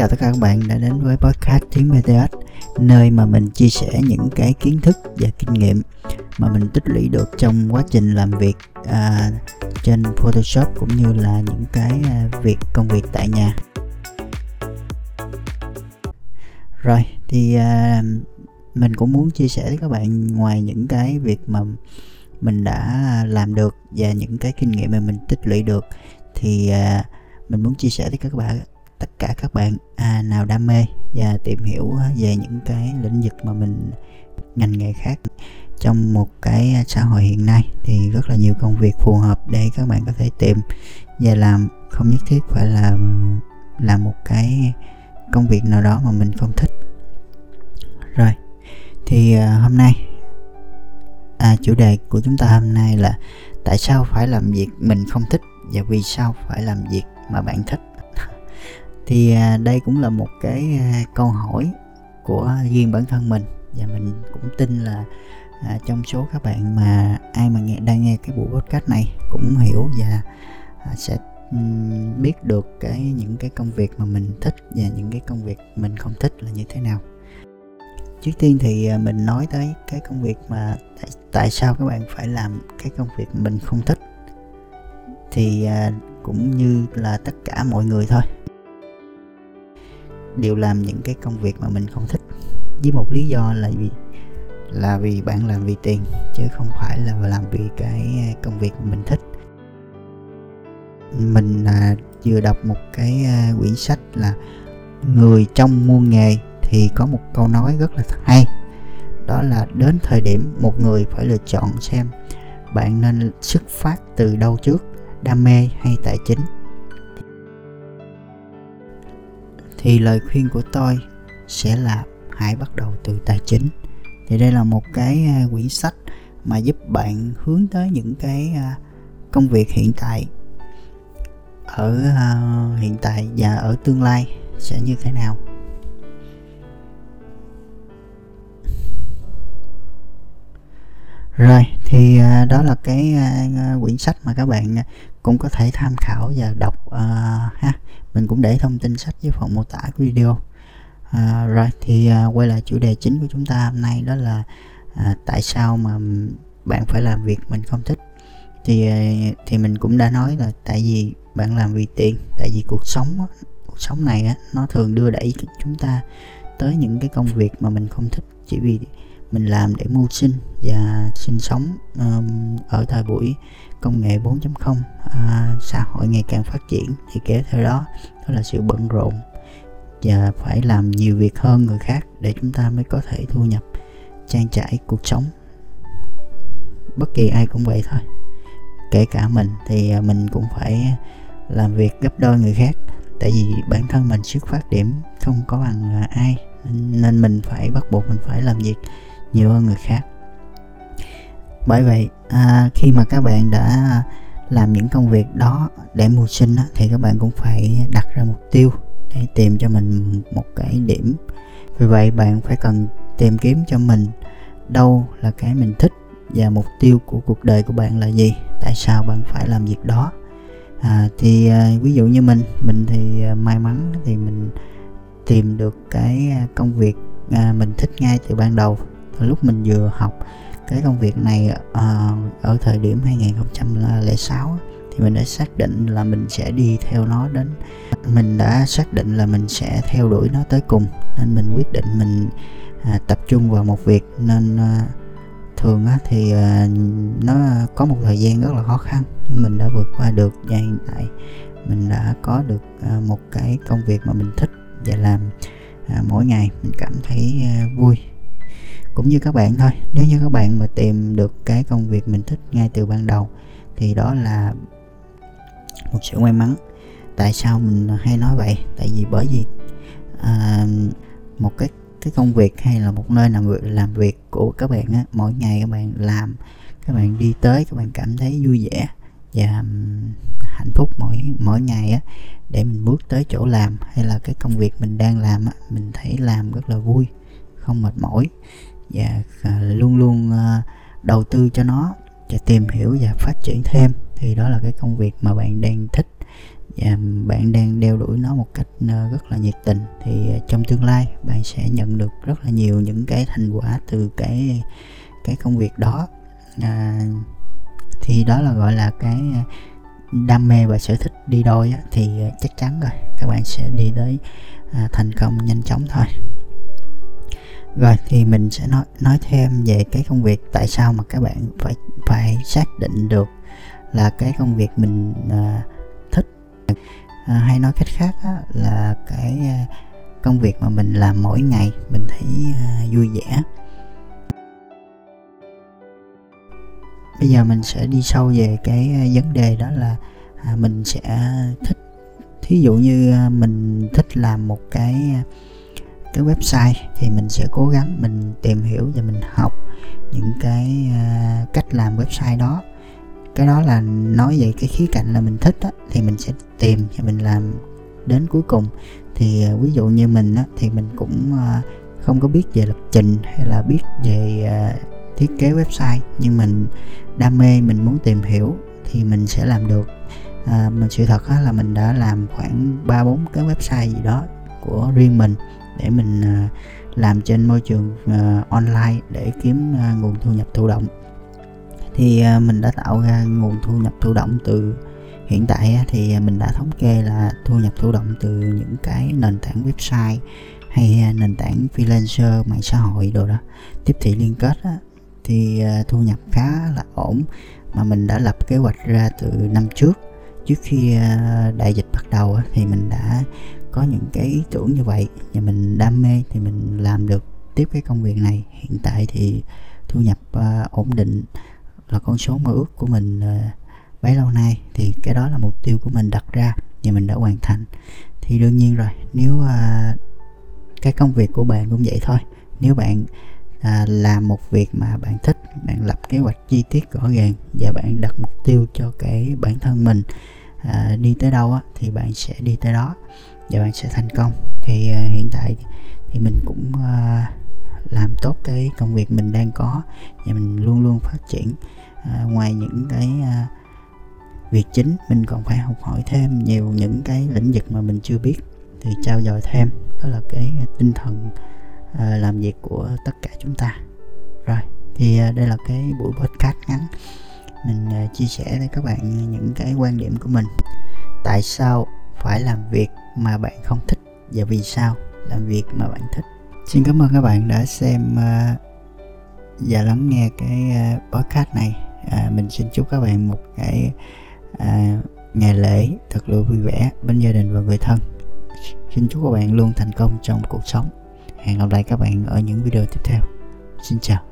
chào tất cả các bạn đã đến với podcast tiếng BTS nơi mà mình chia sẻ những cái kiến thức và kinh nghiệm mà mình tích lũy được trong quá trình làm việc à, trên Photoshop cũng như là những cái à, việc công việc tại nhà. Rồi thì à, mình cũng muốn chia sẻ với các bạn ngoài những cái việc mà mình đã làm được và những cái kinh nghiệm mà mình tích lũy được thì à, mình muốn chia sẻ với các bạn tất cả các bạn à, nào đam mê và tìm hiểu à, về những cái lĩnh vực mà mình ngành nghề khác trong một cái xã hội hiện nay thì rất là nhiều công việc phù hợp để các bạn có thể tìm và làm. Không nhất thiết phải là làm một cái công việc nào đó mà mình không thích. Rồi thì à, hôm nay à, chủ đề của chúng ta hôm nay là tại sao phải làm việc mình không thích và vì sao phải làm việc mà bạn thích? Thì à, đây cũng là một cái à, câu hỏi của riêng bản thân mình. Và mình cũng tin là à, trong số các bạn mà ai mà nghe đang nghe cái buổi podcast này cũng hiểu và à, sẽ um, biết được cái những cái công việc mà mình thích và những cái công việc mình không thích là như thế nào. Trước tiên thì à, mình nói tới cái công việc mà tại, tại sao các bạn phải làm cái công việc mình không thích. Thì à, cũng như là tất cả mọi người thôi đều làm những cái công việc mà mình không thích. Với một lý do là vì là vì bạn làm vì tiền chứ không phải là làm vì cái à, công việc mình thích. Mình à, vừa đọc một cái à, quyển sách là người trong muôn nghề thì có một câu nói rất là hay. Đó là đến thời điểm một người phải lựa chọn xem bạn nên xuất phát từ đâu trước đam mê hay tài chính. Thì lời khuyên của tôi sẽ là hãy bắt đầu từ tài chính. Thì đây là một cái à, quyển sách mà giúp bạn hướng tới những cái à, công việc hiện tại ở à, hiện tại và ở tương lai sẽ như thế nào. Rồi, thì đó là cái quyển sách mà các bạn cũng có thể tham khảo và đọc uh, ha. Mình cũng để thông tin sách dưới phần mô tả của video. Uh, rồi thì uh, quay lại chủ đề chính của chúng ta hôm nay đó là uh, tại sao mà bạn phải làm việc mình không thích? Thì uh, thì mình cũng đã nói là tại vì bạn làm vì tiền tại vì cuộc sống cuộc sống này á, nó thường đưa đẩy chúng ta tới những cái công việc mà mình không thích. Chỉ vì mình làm để mưu sinh và sinh sống um, ở thời buổi công nghệ 4.0 à, xã hội ngày càng phát triển thì kéo theo đó đó là sự bận rộn và phải làm nhiều việc hơn người khác để chúng ta mới có thể thu nhập trang trải cuộc sống. Bất kỳ ai cũng vậy thôi. Kể cả mình thì à, mình cũng phải làm việc gấp đôi người khác tại vì bản thân mình xuất phát điểm không có bằng à, ai. Nên mình phải bắt buộc mình phải làm việc nhiều hơn người khác. Bởi vậy à, khi mà các bạn đã làm những công việc đó để mưu sinh đó, thì các bạn cũng phải đặt ra mục tiêu để tìm cho mình một cái điểm. Vì vậy bạn phải cần tìm kiếm cho mình đâu là cái mình thích và mục tiêu của cuộc đời của bạn là gì tại sao bạn phải làm việc đó. À, thì à, ví dụ như mình mình thì à, may mắn thì mình tìm được cái công việc à, mình thích ngay từ ban đầu lúc mình vừa học cái công việc này uh, ở thời điểm 2006 thì mình đã xác định là mình sẽ đi theo nó đến mình đã xác định là mình sẽ theo đuổi nó tới cùng. Nên mình quyết định mình à, tập trung vào một việc. Nên à, thường á, thì à, nó có một thời gian rất là khó khăn nhưng mình đã vượt qua được. Và hiện tại mình đã có được à, một cái công việc mà mình thích và làm à, mỗi ngày. Mình cảm thấy à, vui cũng như các bạn thôi. Nếu như các bạn mà tìm được cái công việc mình thích ngay từ ban đầu thì đó là một sự may mắn. Tại sao mình hay nói vậy? Tại vì bởi vì à, một cái cái công việc hay là một nơi làm việc làm việc của các bạn á mỗi ngày các bạn làm các bạn đi tới các bạn cảm thấy vui vẻ và hạnh phúc mỗi mỗi ngày á để mình bước tới chỗ làm hay là cái công việc mình đang làm á mình thấy làm rất là vui không mệt mỏi và à, luôn luôn à, đầu tư cho nó và tìm hiểu và phát triển thêm. Thì đó là cái công việc mà bạn đang thích. Và bạn đang đeo đuổi nó một cách à, rất là nhiệt tình. Thì trong tương lai bạn sẽ nhận được rất là nhiều những cái thành quả từ cái cái công việc đó. À, thì đó là gọi là cái đam mê và sở thích đi đôi á, thì chắc chắn rồi. Các bạn sẽ đi tới à, thành công nhanh chóng thôi rồi thì mình sẽ nói nói thêm về cái công việc tại sao mà các bạn phải phải xác định được là cái công việc mình à, thích. À, hay nói cách khác á, là cái à, công việc mà mình làm mỗi ngày mình thấy à, vui vẻ. Bây giờ mình sẽ đi sâu về cái à, vấn đề đó là à, mình sẽ thích thí dụ như à, mình thích làm một cái à, cái website thì mình sẽ cố gắng mình tìm hiểu và mình học những cái uh, cách làm website đó. Cái đó là nói về cái khía cạnh là mình thích á, thì mình sẽ tìm và mình làm đến cuối cùng. Thì uh, ví dụ như mình á, thì mình cũng uh, không có biết về lập trình hay là biết về uh, thiết kế website nhưng mình đam mê mình muốn tìm hiểu thì mình sẽ làm được. À, mình sự thật á, là mình đã làm khoảng ba bốn cái website gì đó của riêng mình để mình à, làm trên môi trường à, online để kiếm à, nguồn thu nhập thụ động. Thì mình đã tạo ra nguồn thu nhập thụ động từ hiện tại thì mình đã thống kê là thu nhập thụ động từ những cái nền tảng website hay nền tảng freelancer mạng xã hội đồ đó tiếp thị liên kết đó, thì thu nhập khá là ổn mà mình đã lập kế hoạch ra từ năm trước. Trước khi đại dịch bắt đầu thì mình đã có những cái ý tưởng như vậy và mình đam mê thì mình làm được tiếp cái công việc này. Hiện tại thì thu nhập uh, ổn định là con số mơ ước của mình uh, bấy lâu nay. Thì cái đó là mục tiêu của mình đặt ra và mình đã hoàn thành. Thì đương nhiên rồi nếu uh, cái công việc của bạn cũng vậy thôi. Nếu bạn à, làm một việc mà bạn thích bạn lập kế hoạch chi tiết rõ ràng và bạn đặt mục tiêu cho cái bản thân mình à, đi tới đâu á, thì bạn sẽ đi tới đó và bạn sẽ thành công. Thì uh, hiện tại thì mình cũng uh, làm tốt cái công việc mình đang có và mình luôn luôn phát triển. Uh, ngoài những cái uh, việc chính mình còn phải học hỏi thêm nhiều những cái lĩnh vực mà mình chưa biết thì trao dồi thêm. Đó là cái tinh thần uh, làm việc của tất cả chúng ta. Rồi thì uh, đây là cái buổi podcast ngắn. Mình uh, chia sẻ với các bạn những cái quan điểm của mình. Tại sao phải làm việc mà bạn không thích và vì sao làm việc mà bạn thích. Xin cảm ơn các bạn đã xem ờ, và lắng nghe cái ờ, podcast này. À, mình xin chúc các bạn một cái à, ngày lễ thật là vui vẻ bên gia đình và người thân. Xin chúc các bạn luôn thành công trong cuộc sống. Hẹn gặp lại các bạn ở những video tiếp theo. Xin chào.